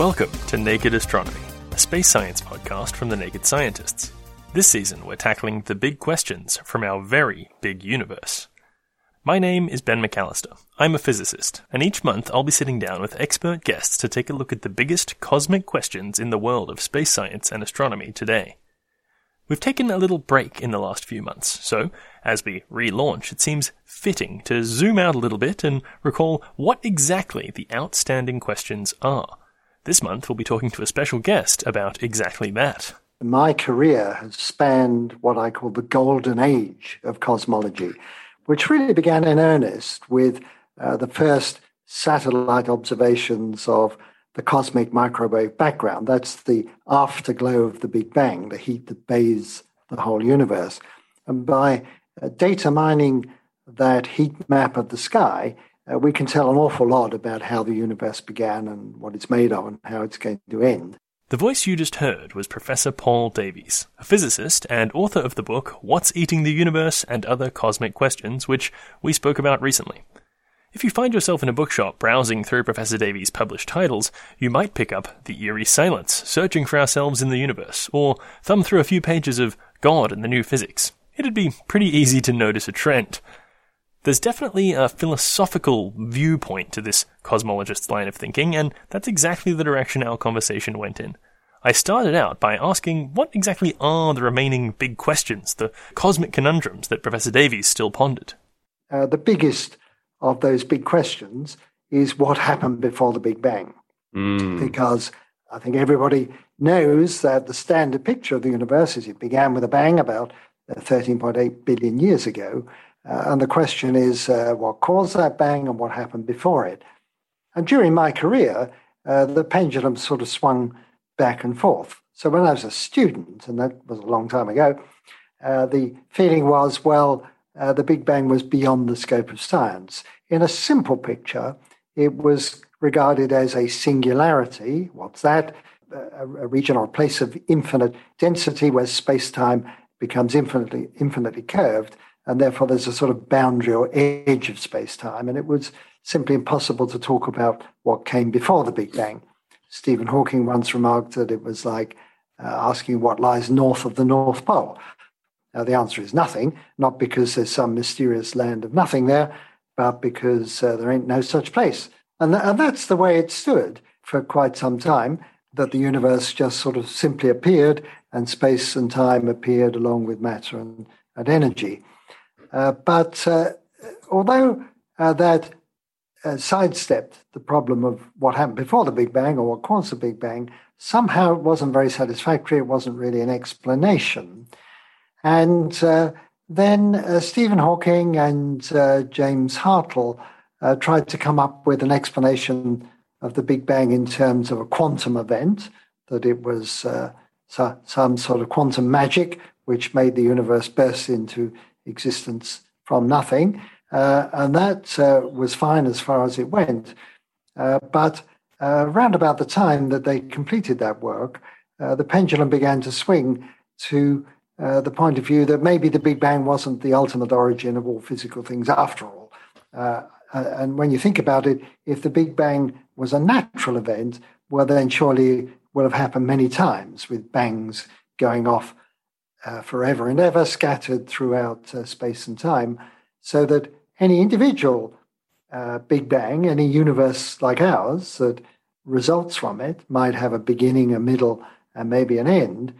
Welcome to Naked Astronomy, a space science podcast from the Naked Scientists. This season, we're tackling the big questions from our very big universe. My name is Ben McAllister. I'm a physicist, and each month I'll be sitting down with expert guests to take a look at the biggest cosmic questions in the world of space science and astronomy today. We've taken a little break in the last few months, so as we relaunch, it seems fitting to zoom out a little bit and recall what exactly the outstanding questions are. This month, we'll be talking to a special guest about exactly that. My career has spanned what I call the golden age of cosmology, which really began in earnest with uh, the first satellite observations of the cosmic microwave background. That's the afterglow of the Big Bang, the heat that bathes the whole universe. And by uh, data mining that heat map of the sky, uh, we can tell an awful lot about how the universe began and what it's made of and how it's going to end. The voice you just heard was Professor Paul Davies, a physicist and author of the book What's Eating the Universe and Other Cosmic Questions, which we spoke about recently. If you find yourself in a bookshop browsing through Professor Davies' published titles, you might pick up The Eerie Silence, Searching for Ourselves in the Universe, or thumb through a few pages of God and the New Physics. It'd be pretty easy to notice a trend. There's definitely a philosophical viewpoint to this cosmologist's line of thinking, and that's exactly the direction our conversation went in. I started out by asking what exactly are the remaining big questions, the cosmic conundrums that Professor Davies still pondered. Uh, the biggest of those big questions is what happened before the Big Bang. Mm. Because I think everybody knows that the standard picture of the universe is it began with a bang about uh, 13.8 billion years ago, uh, and the question is uh, what caused that bang and what happened before it. And during my career, uh, the pendulum sort of swung back and forth. So when I was a student, and that was a long time ago, uh, the feeling was, well, uh, the Big Bang was beyond the scope of science. In a simple picture, it was regarded as a singularity. What's that? A, a region or a place of infinite density where space time becomes infinitely, infinitely curved and therefore there's a sort of boundary or edge of space time. And it was simply impossible to talk about what came before the Big Bang. Stephen Hawking once remarked that it was like uh, asking what lies north of the North Pole. Now, the answer is nothing, not because there's some mysterious land of nothing there, but because uh, there ain't no such place. And, th- and that's the way it stood for quite some time, that the universe just sort of simply appeared and space and time appeared along with matter and, and energy. Uh, but uh, although uh, that sidestepped the problem of what happened before the Big Bang or what caused the Big Bang, somehow it wasn't very satisfactory. It wasn't really an explanation. And then uh, Stephen Hawking and uh, James Hartle uh, tried to come up with an explanation of the Big Bang in terms of a quantum event, that it was so, some sort of quantum magic which made the universe burst into existence from nothing. Uh, and that uh, was fine as far as it went. Uh, but around about the time that they completed that work, the pendulum began to swing to uh, the point of view that maybe the Big Bang wasn't the ultimate origin of all physical things after all. Uh, and when you think about it, if the Big Bang was a natural event, well, then surely it will have happened many times with bangs going off uh, forever and ever, scattered throughout uh, space and time, so that any individual uh, Big Bang, any universe like ours that results from it, might have a beginning, a middle, and maybe an end.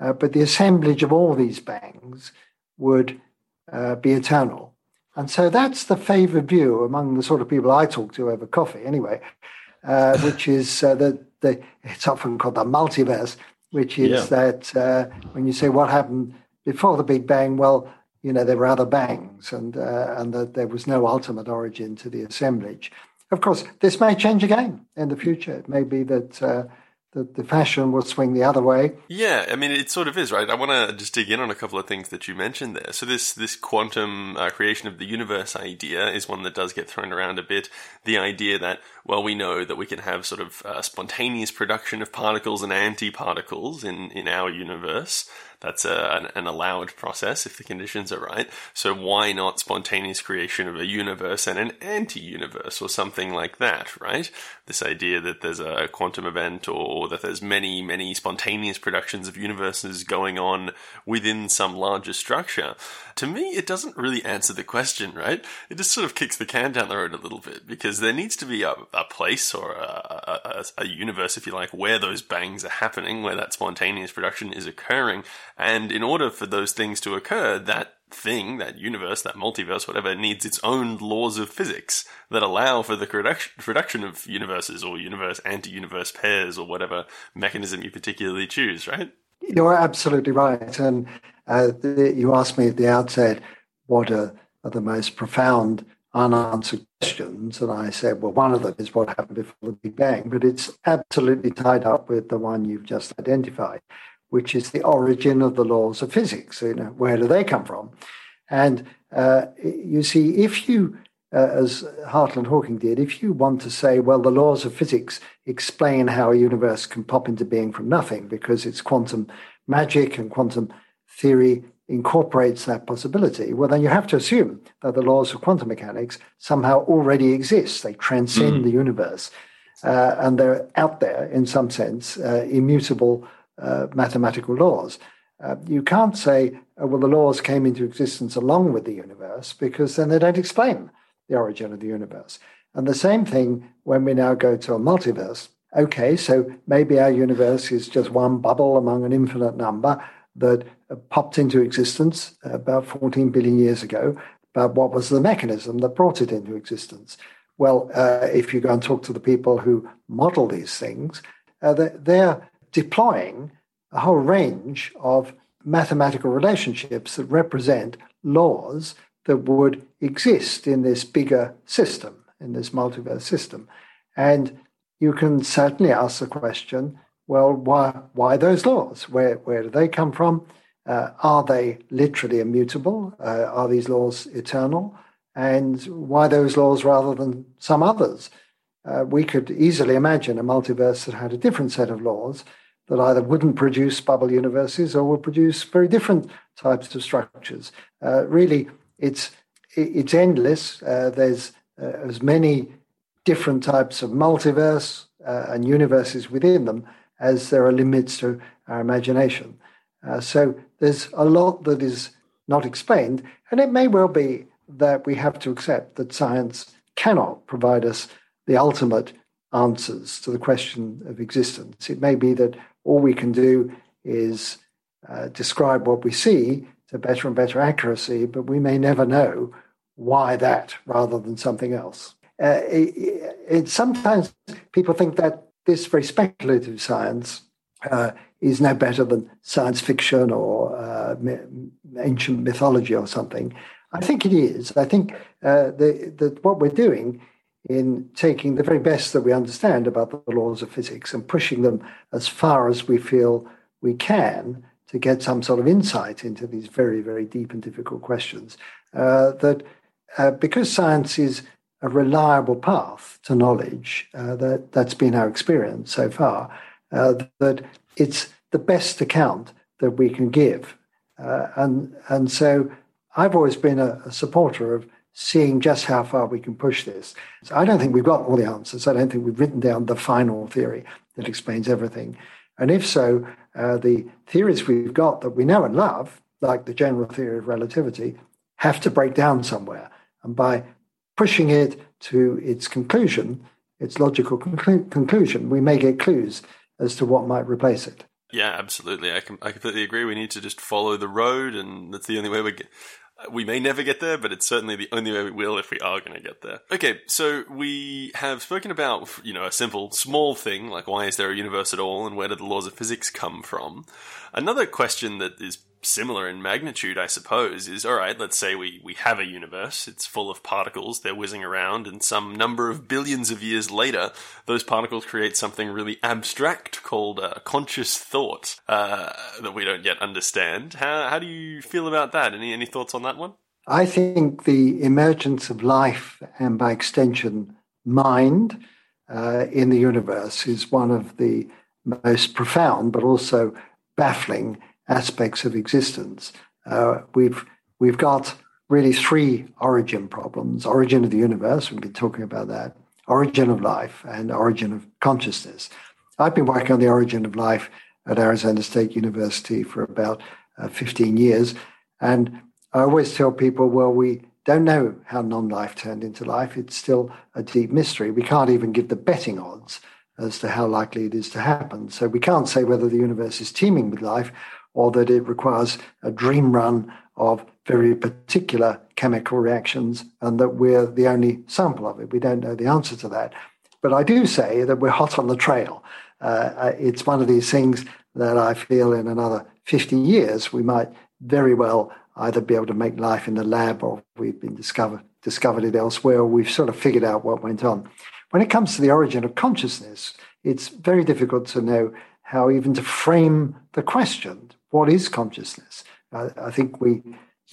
Uh, but the assemblage of all these bangs would uh, be eternal. And so that's the favored view among the sort of people I talk to over coffee, anyway, uh, which is that the, it's often called the multiverse, which is yeah. that uh, when you say what happened before the Big Bang, well, you know, there were other bangs and, uh, and that there was no ultimate origin to the assemblage. Of course, this may change again in the future. It may be that uh, the, fashion will swing the other way. Yeah, I mean, it sort of is, right? I want to just dig in on a couple of things that you mentioned there. So this this quantum uh, creation of the universe idea is one that does get thrown around a bit. The idea that, well, we know that we can have sort of uh, spontaneous production of particles and antiparticles in, in our universe. That's a, an, an, allowed process if the conditions are right. So why not spontaneous creation of a universe and an anti-universe or something like that, right? This idea that there's a quantum event or that there's many, many spontaneous productions of universes going on within some larger structure. To me, it doesn't really answer the question, right? It just sort of kicks the can down the road a little bit because there needs to be a, a place or a, a, a universe, if you like, where those bangs are happening, where that spontaneous production is occurring and in order for those things to occur, that thing, that universe, that multiverse, whatever, needs its own laws of physics that allow for the production of universes or universe anti-universe pairs or whatever mechanism you particularly choose, right? You're absolutely right. And uh, the, you asked me at the outset what are, are, the most profound unanswered questions. And I said, well, one of them is what happened before the Big Bang, but it's absolutely tied up with the one you've just identified which is the origin of the laws of physics. You know, where do they come from? And uh, you see, if you, uh, as Hartle and Hawking did, if you want to say, well, the laws of physics explain how a universe can pop into being from nothing because it's quantum magic and quantum theory incorporates that possibility, well, then you have to assume that the laws of quantum mechanics somehow already exist. They transcend mm. the universe. Uh, and they're out there in some sense, uh, immutable uh, mathematical laws. Uh, you can't say, oh, well, the laws came into existence along with the universe, because then they don't explain the origin of the universe. And the same thing when we now go to a multiverse. Okay, so maybe our universe is just one bubble among an infinite number that uh, popped into existence about 14 billion years ago. But what was the mechanism that brought it into existence? Well, uh, if you go and talk to the people who model these things, uh, they're deploying a whole range of mathematical relationships that represent laws that would exist in this bigger system, in this multiverse system. And you can certainly ask the question well, why, why those laws? Where, where do they come from? Uh, are they literally immutable? Uh, are these laws eternal? And why those laws rather than some others? Uh, we could easily imagine a multiverse that had a different set of laws that either wouldn't produce bubble universes or would produce very different types of structures. Uh, really, it's it's endless. Uh, there's uh, as many different types of multiverse uh, and universes within them as there are limits to our imagination. Uh, so there's a lot that is not explained, and it may well be that we have to accept that science cannot provide us the ultimate answers to the question of existence. It may be that all we can do is uh, describe what we see to better and better accuracy, but we may never know why that rather than something else. Uh, it, it, sometimes people think that this very speculative science uh, is no better than science fiction or uh, ancient mythology or something. I think it is. I think uh, that what we're doing in taking the very best that we understand about the laws of physics and pushing them as far as we feel we can to get some sort of insight into these very, very deep and difficult questions. Uh, that uh, because science is a reliable path to knowledge, uh, that, that's been our experience so far, uh, that it's the best account that we can give. Uh, and, and so I've always been a, a supporter of seeing just how far we can push this. So I don't think we've got all the answers. I don't think we've written down the final theory that explains everything. And if so, uh, the theories we've got that we know and love, like the general theory of relativity, have to break down somewhere. And by pushing it to its conclusion, its logical conclu- conclusion, we may get clues as to what might replace it. Yeah, absolutely. I, com- I completely agree. We need to just follow the road, and that's the only way we get. We may never get there, but it's certainly the only way we will if we are going to get there. Okay, so we have spoken about, you know, a simple, small thing like why is there a universe at all and where do the laws of physics come from? Another question that is similar in magnitude, I suppose, is all right, let's say we, we have a universe, it's full of particles, they're whizzing around, and some number of billions of years later, those particles create something really abstract called uh, conscious thought uh, that we don't yet understand. How, how do you feel about that? Any, any thoughts on that one? I think the emergence of life and by extension, mind uh, in the universe is one of the most profound but also baffling aspects of existence. Uh, we've we've got really three origin problems: origin of the universe. We've been talking about that. Origin of life and origin of consciousness. I've been working on the origin of life at Arizona State University for about uh, 15 years, and I always tell people, well, we don't know how non-life turned into life. It's still a deep mystery. We can't even give the betting odds as to how likely it is to happen. So we can't say whether the universe is teeming with life or that it requires a dream run of very particular chemical reactions and that we're the only sample of it. We don't know the answer to that. But I do say that we're hot on the trail. Uh, uh it's one of these things that I feel in another 50 years we might very well either be able to make life in the lab or we've been discovered discovered it elsewhere or we've sort of figured out what went on. When it comes to the origin of consciousness, it's very difficult to know how even to frame the question what is consciousness? I, I think we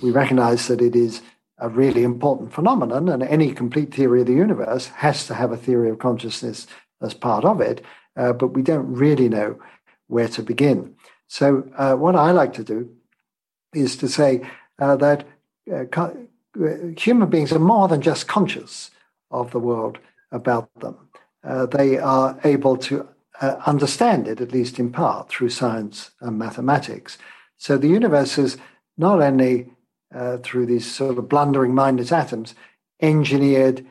we recognize that it is a really important phenomenon, and any complete theory of the universe has to have a theory of consciousness as part of it, uh, but we don't really know where to begin. So, uh, what I like to do is to say uh, that uh, uh, human beings are more than just conscious of the world about them. Uh, they are able to uh, understand it, at least in part, through science and mathematics. So the universe is not only uh, through these sort of blundering mindless atoms engineered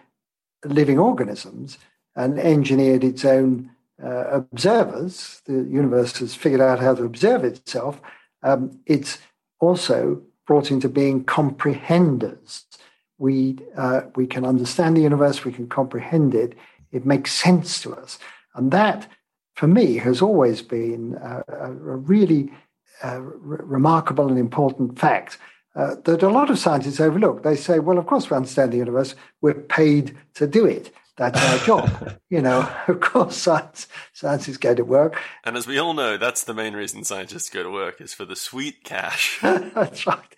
living organisms and engineered its own uh, observers. The universe has figured out how to observe itself. Um, it's also brought into being comprehenders. We, uh, we can understand the universe, we can comprehend it, it makes sense to us. And that for me, has always been a, a really uh, remarkable and important fact uh, that a lot of scientists overlook. They say, well, of course, we understand the universe, we're paid to do it. That's our job. you know, of course, science, scientists go to work. And as we all know, that's the main reason scientists go to work is for the sweet cash. that's right.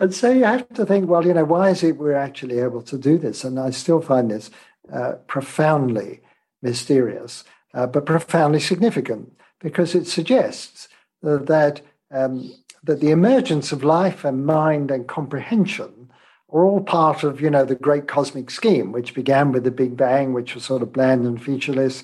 And so you have to think, well, you know, why is it we're actually able to do this? And I still find this uh, profoundly mysterious uh, but profoundly significant because it suggests that um, that the emergence of life and mind and comprehension are all part of you know the great cosmic scheme, which began with the Big Bang, which was sort of bland and featureless,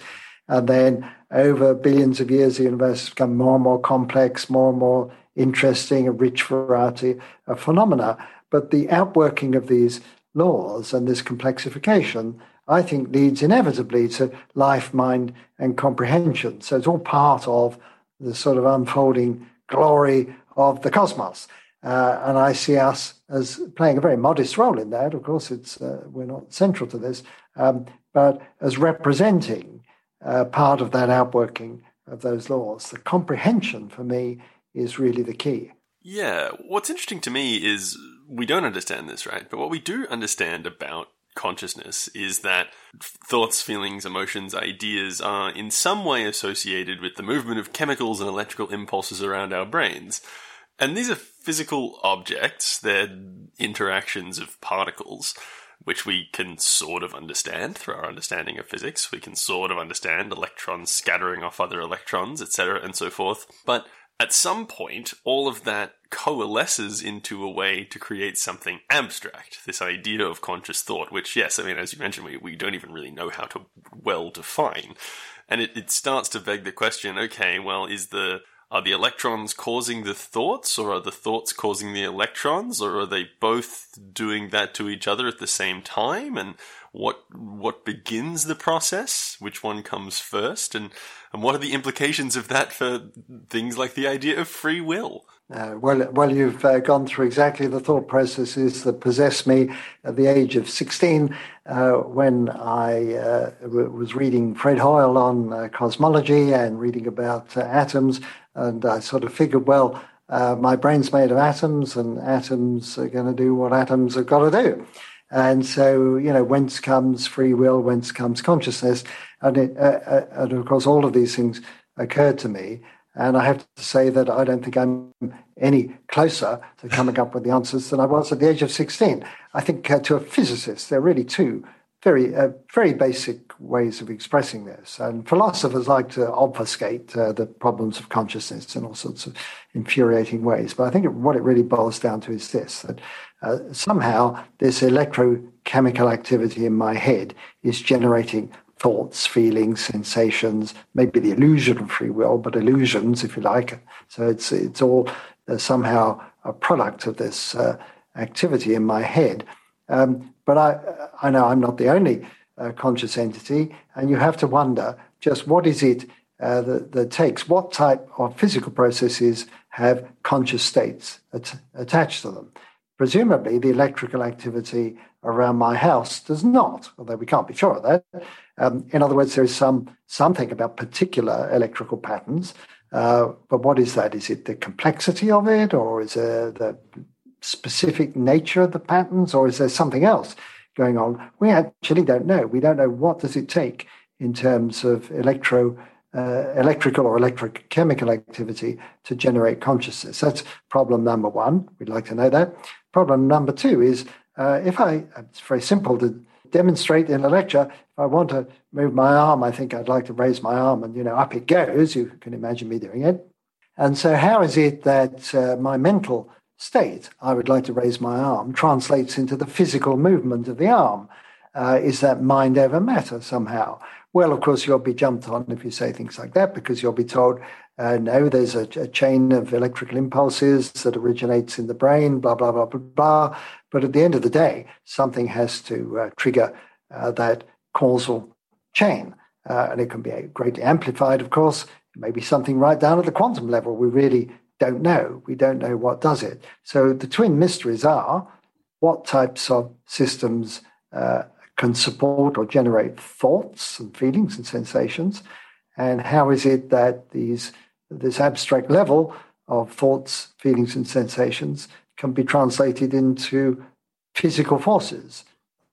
and then over billions of years, the universe has become more and more complex, more and more interesting, a rich variety of phenomena. But the outworking of these laws and this complexification I think leads inevitably to life, mind, and comprehension. So it's all part of the sort of unfolding glory of the cosmos. Uh, and I see us as playing a very modest role in that. Of course, it's uh, we're not central to this, um, but as representing uh, part of that outworking of those laws. The comprehension for me is really the key. Yeah, what's interesting to me is we don't understand this, right? But what we do understand about consciousness is that thoughts, feelings, emotions, ideas are in some way associated with the movement of chemicals and electrical impulses around our brains. And these are physical objects, they're interactions of particles, which we can sort of understand through our understanding of physics. We can sort of understand electrons scattering off other electrons, etc., and so forth. But at some point, all of that coalesces into a way to create something abstract, this idea of conscious thought, which, yes, I mean, as you mentioned, we, we don't even really know how to well define. And it, it starts to beg the question okay, well, is the are the electrons causing the thoughts, or are the thoughts causing the electrons, or are they both doing that to each other at the same time? And what what begins the process? Which one comes first? And and what are the implications of that for things like the idea of free will? Uh, well, well, you've uh, gone through exactly the thought processes that possessed me at the age of 16 uh, when I uh, was reading Fred Hoyle on uh, cosmology and reading about uh, atoms. And I sort of figured, well, my brain's made of atoms, and atoms are going to do what atoms have got to do. And so, you know, whence comes free will, whence comes consciousness? And, it, and of course, all of these things occurred to me. And I have to say that I don't think I'm any closer to coming up with the answers than I was at the age of 16. I think uh, to a physicist, there are really two very, uh, very basic ways of expressing this. And philosophers like to obfuscate uh, the problems of consciousness in all sorts of infuriating ways. But I think what it really boils down to is this that uh, somehow this electrochemical activity in my head is generating thoughts, feelings, sensations, maybe the illusion of free will, but illusions, if you like. So it's it's all uh, somehow a product of this uh, activity in my head. Um, but I I know I'm not the only uh, conscious entity, and you have to wonder just what is it uh, that, that, takes what type of physical processes have conscious states at, attached to them. Presumably, the electrical activity around my house does not, although we can't be sure of that. Um, in other words, there is some something about particular electrical patterns. Uh, but what is that? Is it the complexity of it, or is it the specific nature of the patterns, or is there something else going on? We actually don't know. We don't know what does it take in terms of electro uh, electrical or electrochemical activity to generate consciousness. That's problem number one. We'd like to know that. Problem number two is uh, if I, it's very simple to demonstrate in a lecture. If I want to move my arm, I think I'd like to raise my arm and, you know, up it goes. You can imagine me doing it. And so, how is it that uh, my mental state, I would like to raise my arm, translates into the physical movement of the arm? Uh, is that mind over matter somehow? Well, of course, you'll be jumped on if you say things like that because you'll be told, uh, no, there's a, a, chain of electrical impulses that originates in the brain, blah, blah, blah, blah, blah. But at the end of the day, something has to uh, trigger uh, that causal chain. Uh, and it can be greatly amplified, of course. It may be something right down at the quantum level. We really don't know. We don't know what does it. So the twin mysteries are what types of systems uh, can support or generate thoughts and feelings and sensations, and how is it that these this abstract level of thoughts, feelings, and sensations can be translated into physical forces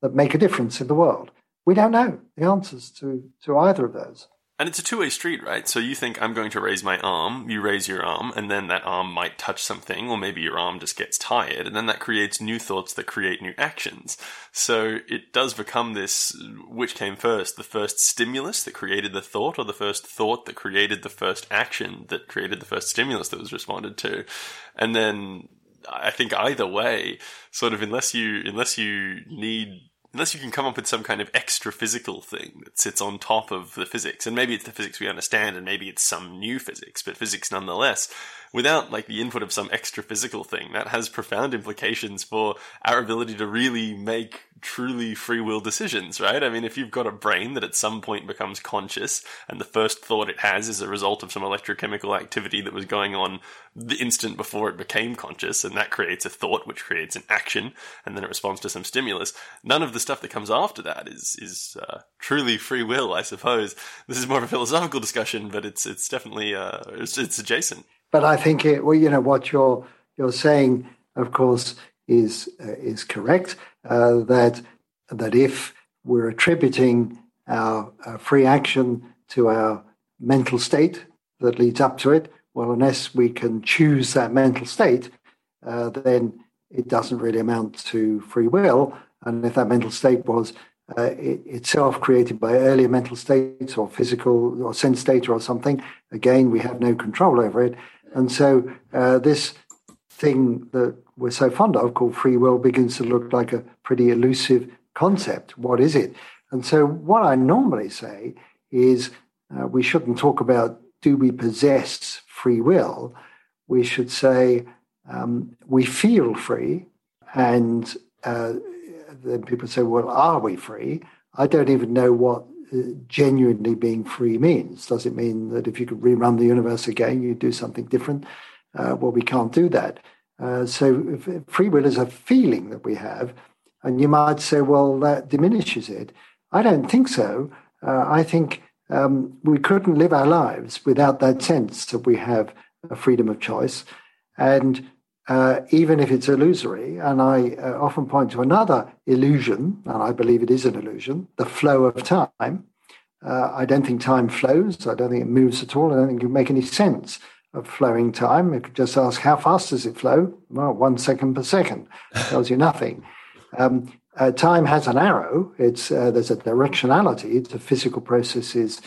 that make a difference in the world. We don't know the answers to, to either of those. And it's a two way street, right? So you think I'm going to raise my arm, you raise your arm, and then that arm might touch something, or maybe your arm just gets tired, and then that creates new thoughts that create new actions. So it does become this which came first, the first stimulus that created the thought, or the first thought that created the first action that created the first stimulus that was responded to. And then I think either way, sort of unless you unless you need unless you can come up with some kind of extra physical thing that sits on top of the physics, and maybe it's the physics we understand, and maybe it's some new physics, but physics nonetheless, without like the input of some extra physical thing, that has profound implications for our ability to really make truly free will decisions, right? I mean, if you've got a brain that at some point becomes conscious and the first thought it has is a result of some electrochemical activity that was going on the instant before it became conscious, and that creates a thought, which creates an action, and then it responds to some stimulus. None of the stuff that comes after that is is uh, truly free will, I suppose. This is more of a philosophical discussion, but it's it's definitely uh, it's, it's adjacent. But I think it, well, you know, what you're you're saying, of course, is uh, is correct. Uh, that that if we're attributing our, our, free action to our mental state that leads up to it, well, unless we can choose that mental state, uh, then it doesn't really amount to free will. And if that mental state was uh, it, itself created by earlier mental states or physical or sense data or something, again, we have no control over it. And so uh, this thing that we're so fond of called free will begins to look like a pretty elusive concept. What is it? And so what I normally say is uh, we shouldn't talk about do we possess free will, we should say um, we feel free. And uh, then people say, well, are we free? I don't even know what uh, genuinely being free means. Does it mean that if you could rerun the universe again, you'd do something different? Uh, well, we can't do that. Uh, so free will is a feeling that we have. And you might say, well, that diminishes it. I don't think so. Uh, I think um, we couldn't live our lives without that sense that we have a freedom of choice. And uh, even if it's illusory, and I uh, often point to another illusion, and I believe it is an illusion, the flow of time. Uh, I don't think time flows. I don't think it moves at all. I don't think can make any sense of flowing time. You could just ask, how fast does it flow? Well, one second per second tells you nothing. Um, uh, time has an arrow. It's uh, there's a directionality to physical processes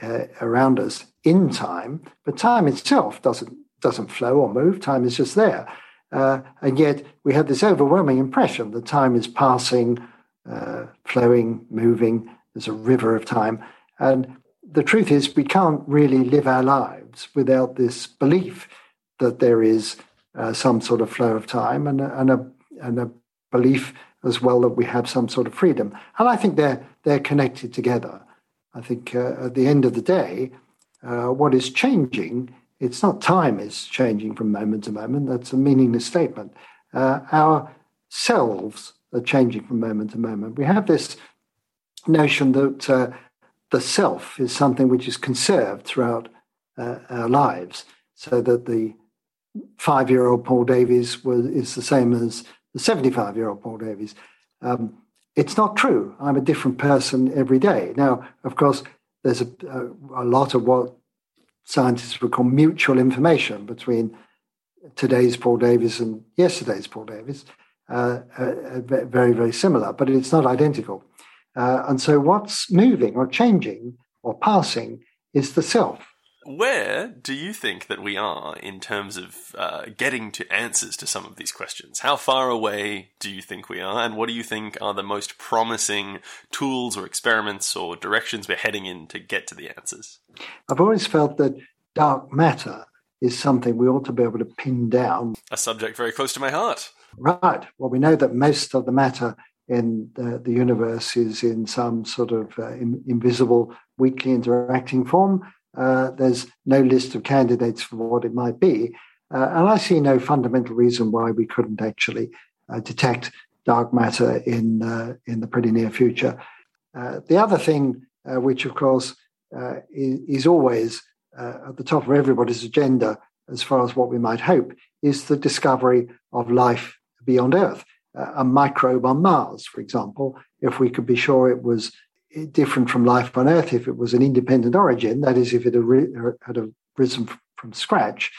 uh, around us in time, but time itself doesn't doesn't flow or move. Time is just there, uh, and yet we have this overwhelming impression that time is passing, uh, flowing, moving. There's a river of time, and the truth is we can't really live our lives without this belief that there is uh, some sort of flow of time and a, and a, and a belief as well that we have some sort of freedom. And I think they're they're connected together. I think uh, at the end of the day, uh, what is changing, it's not time is changing from moment to moment. That's a meaningless statement. Uh, our selves are changing from moment to moment. We have this notion that uh, the self is something which is conserved throughout uh, our lives, so that the five-year-old Paul Davies was, is the same as the 75 year old Paul Davies. Um, it's not true. I'm a different person every day. Now, of course, there's a, a, a, lot of what scientists would call mutual information between today's Paul Davies and yesterday's Paul Davies. Uh, uh, very, very similar, but it's not identical. Uh, and so, what's moving or changing or passing is the self. Where do you think that we are in terms of uh, getting to answers to some of these questions? How far away do you think we are, and what do you think are the most promising tools or experiments or directions we're heading in to get to the answers? I've always felt that dark matter is something we ought to be able to pin down. A subject very close to my heart. Right. Well, we know that most of the matter in the, the universe is in some sort of uh, in, invisible, weakly interacting form. Uh, there's no list of candidates for what it might be. Uh, and I see no fundamental reason why we couldn't actually uh, detect dark matter in, uh, in the pretty near future. Uh, the other thing, which of course is, is, always at the top of everybody's agenda, as far as what we might hope, is the discovery of life beyond Earth. a microbe on Mars, for example, if we could be sure it was different from life on Earth if it was an independent origin, that is, if it had arisen from scratch,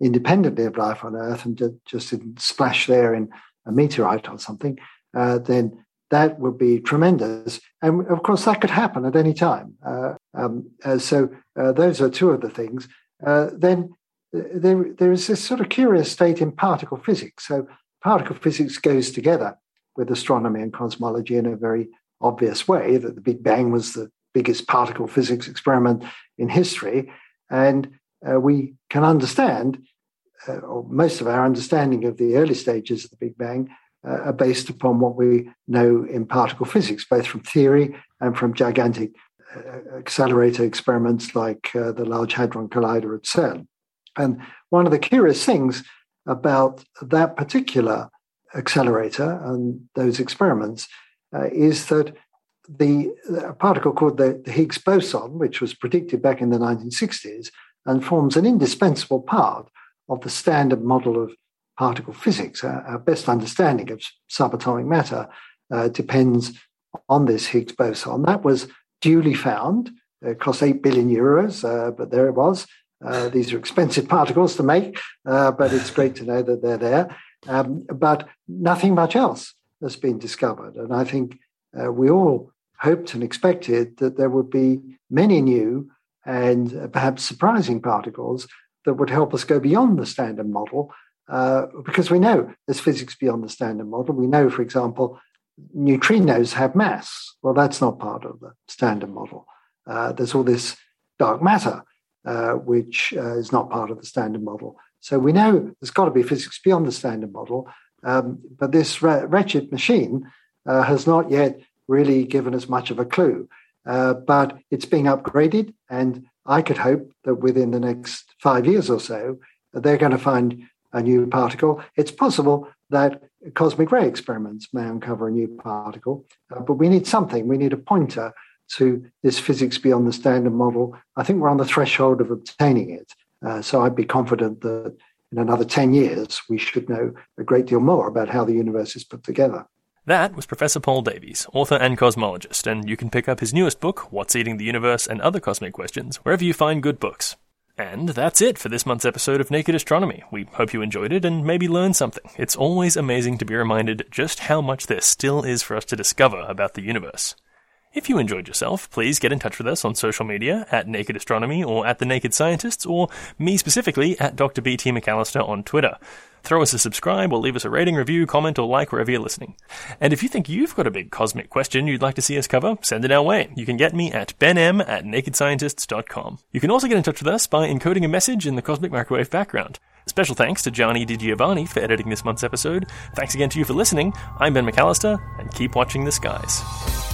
independently of life on Earth, and just didn't splash there in a meteorite or something, uh, then that would be tremendous. And of course, that could happen at any time. Uh, um, uh, so uh, those are two of the things. Uh, then uh, there, there is this sort of curious state in particle physics. So particle physics goes together with astronomy and cosmology in a very obvious way that the Big Bang was the biggest particle physics experiment in history. And uh, we can understand, uh, or most of our understanding of the early stages of the Big Bang uh, are based upon what we know in particle physics, both from theory and from gigantic uh, accelerator experiments like uh, the Large Hadron Collider at CERN. And one of the curious things about that particular accelerator and those experiments uh, is that the a particle called the, the, Higgs boson, which was predicted back in the 1960s and forms an indispensable part of the standard model of particle physics. Our, our best understanding of subatomic matter uh, depends on this Higgs boson. That was duly found. It cost 8 billion euros, uh, but there it was. Uh, these are expensive particles to make, uh, but it's great to know that they're there. Um, but nothing much else has been discovered. And I think uh, we all hoped and expected that there would be many new and uh, perhaps surprising particles that would help us go beyond the standard model. Uh, because we know there's physics beyond the standard model. We know, for example, neutrinos have mass. Well, that's not part of the standard model. Uh, there's all this dark matter. uh, which uh, is not part of the standard model. So we know there's got to be physics beyond the standard model, um, but this wretched machine uh, has not yet really given us much of a clue. Uh, but it's being upgraded, and I could hope that within the next five years or so, they're going to find a new particle. It's possible that cosmic ray experiments may uncover a new particle, uh, but we need something. We need a pointer to this physics beyond the standard model. I think we're on the threshold of obtaining it. Uh, so I'd be confident that in another 10 years, we should know a great deal more about how the universe is put together. That was Professor Paul Davies, author and cosmologist, and you can pick up his newest book, What's Eating the Universe and Other Cosmic Questions, wherever you find good books. And that's it for this month's episode of Naked Astronomy. We hope you enjoyed it and maybe learned something. It's always amazing to be reminded just how much there still is for us to discover about the universe. If you enjoyed yourself, please get in touch with us on social media at Naked Astronomy or at The Naked Scientists, or me specifically at Dr. BT McAllister on Twitter. Throw us a subscribe or leave us a rating, review, comment, or like wherever you're listening. And if you think you've got a big cosmic question you'd like to see us cover, send it our way. You can get me at benm at nakedscientists.com. You can also get in touch with us by encoding a message in the cosmic microwave background. Special thanks to Johnny DiGiovanni for editing this month's episode. Thanks again to you for listening. I'm Ben McAllister, and keep watching the skies.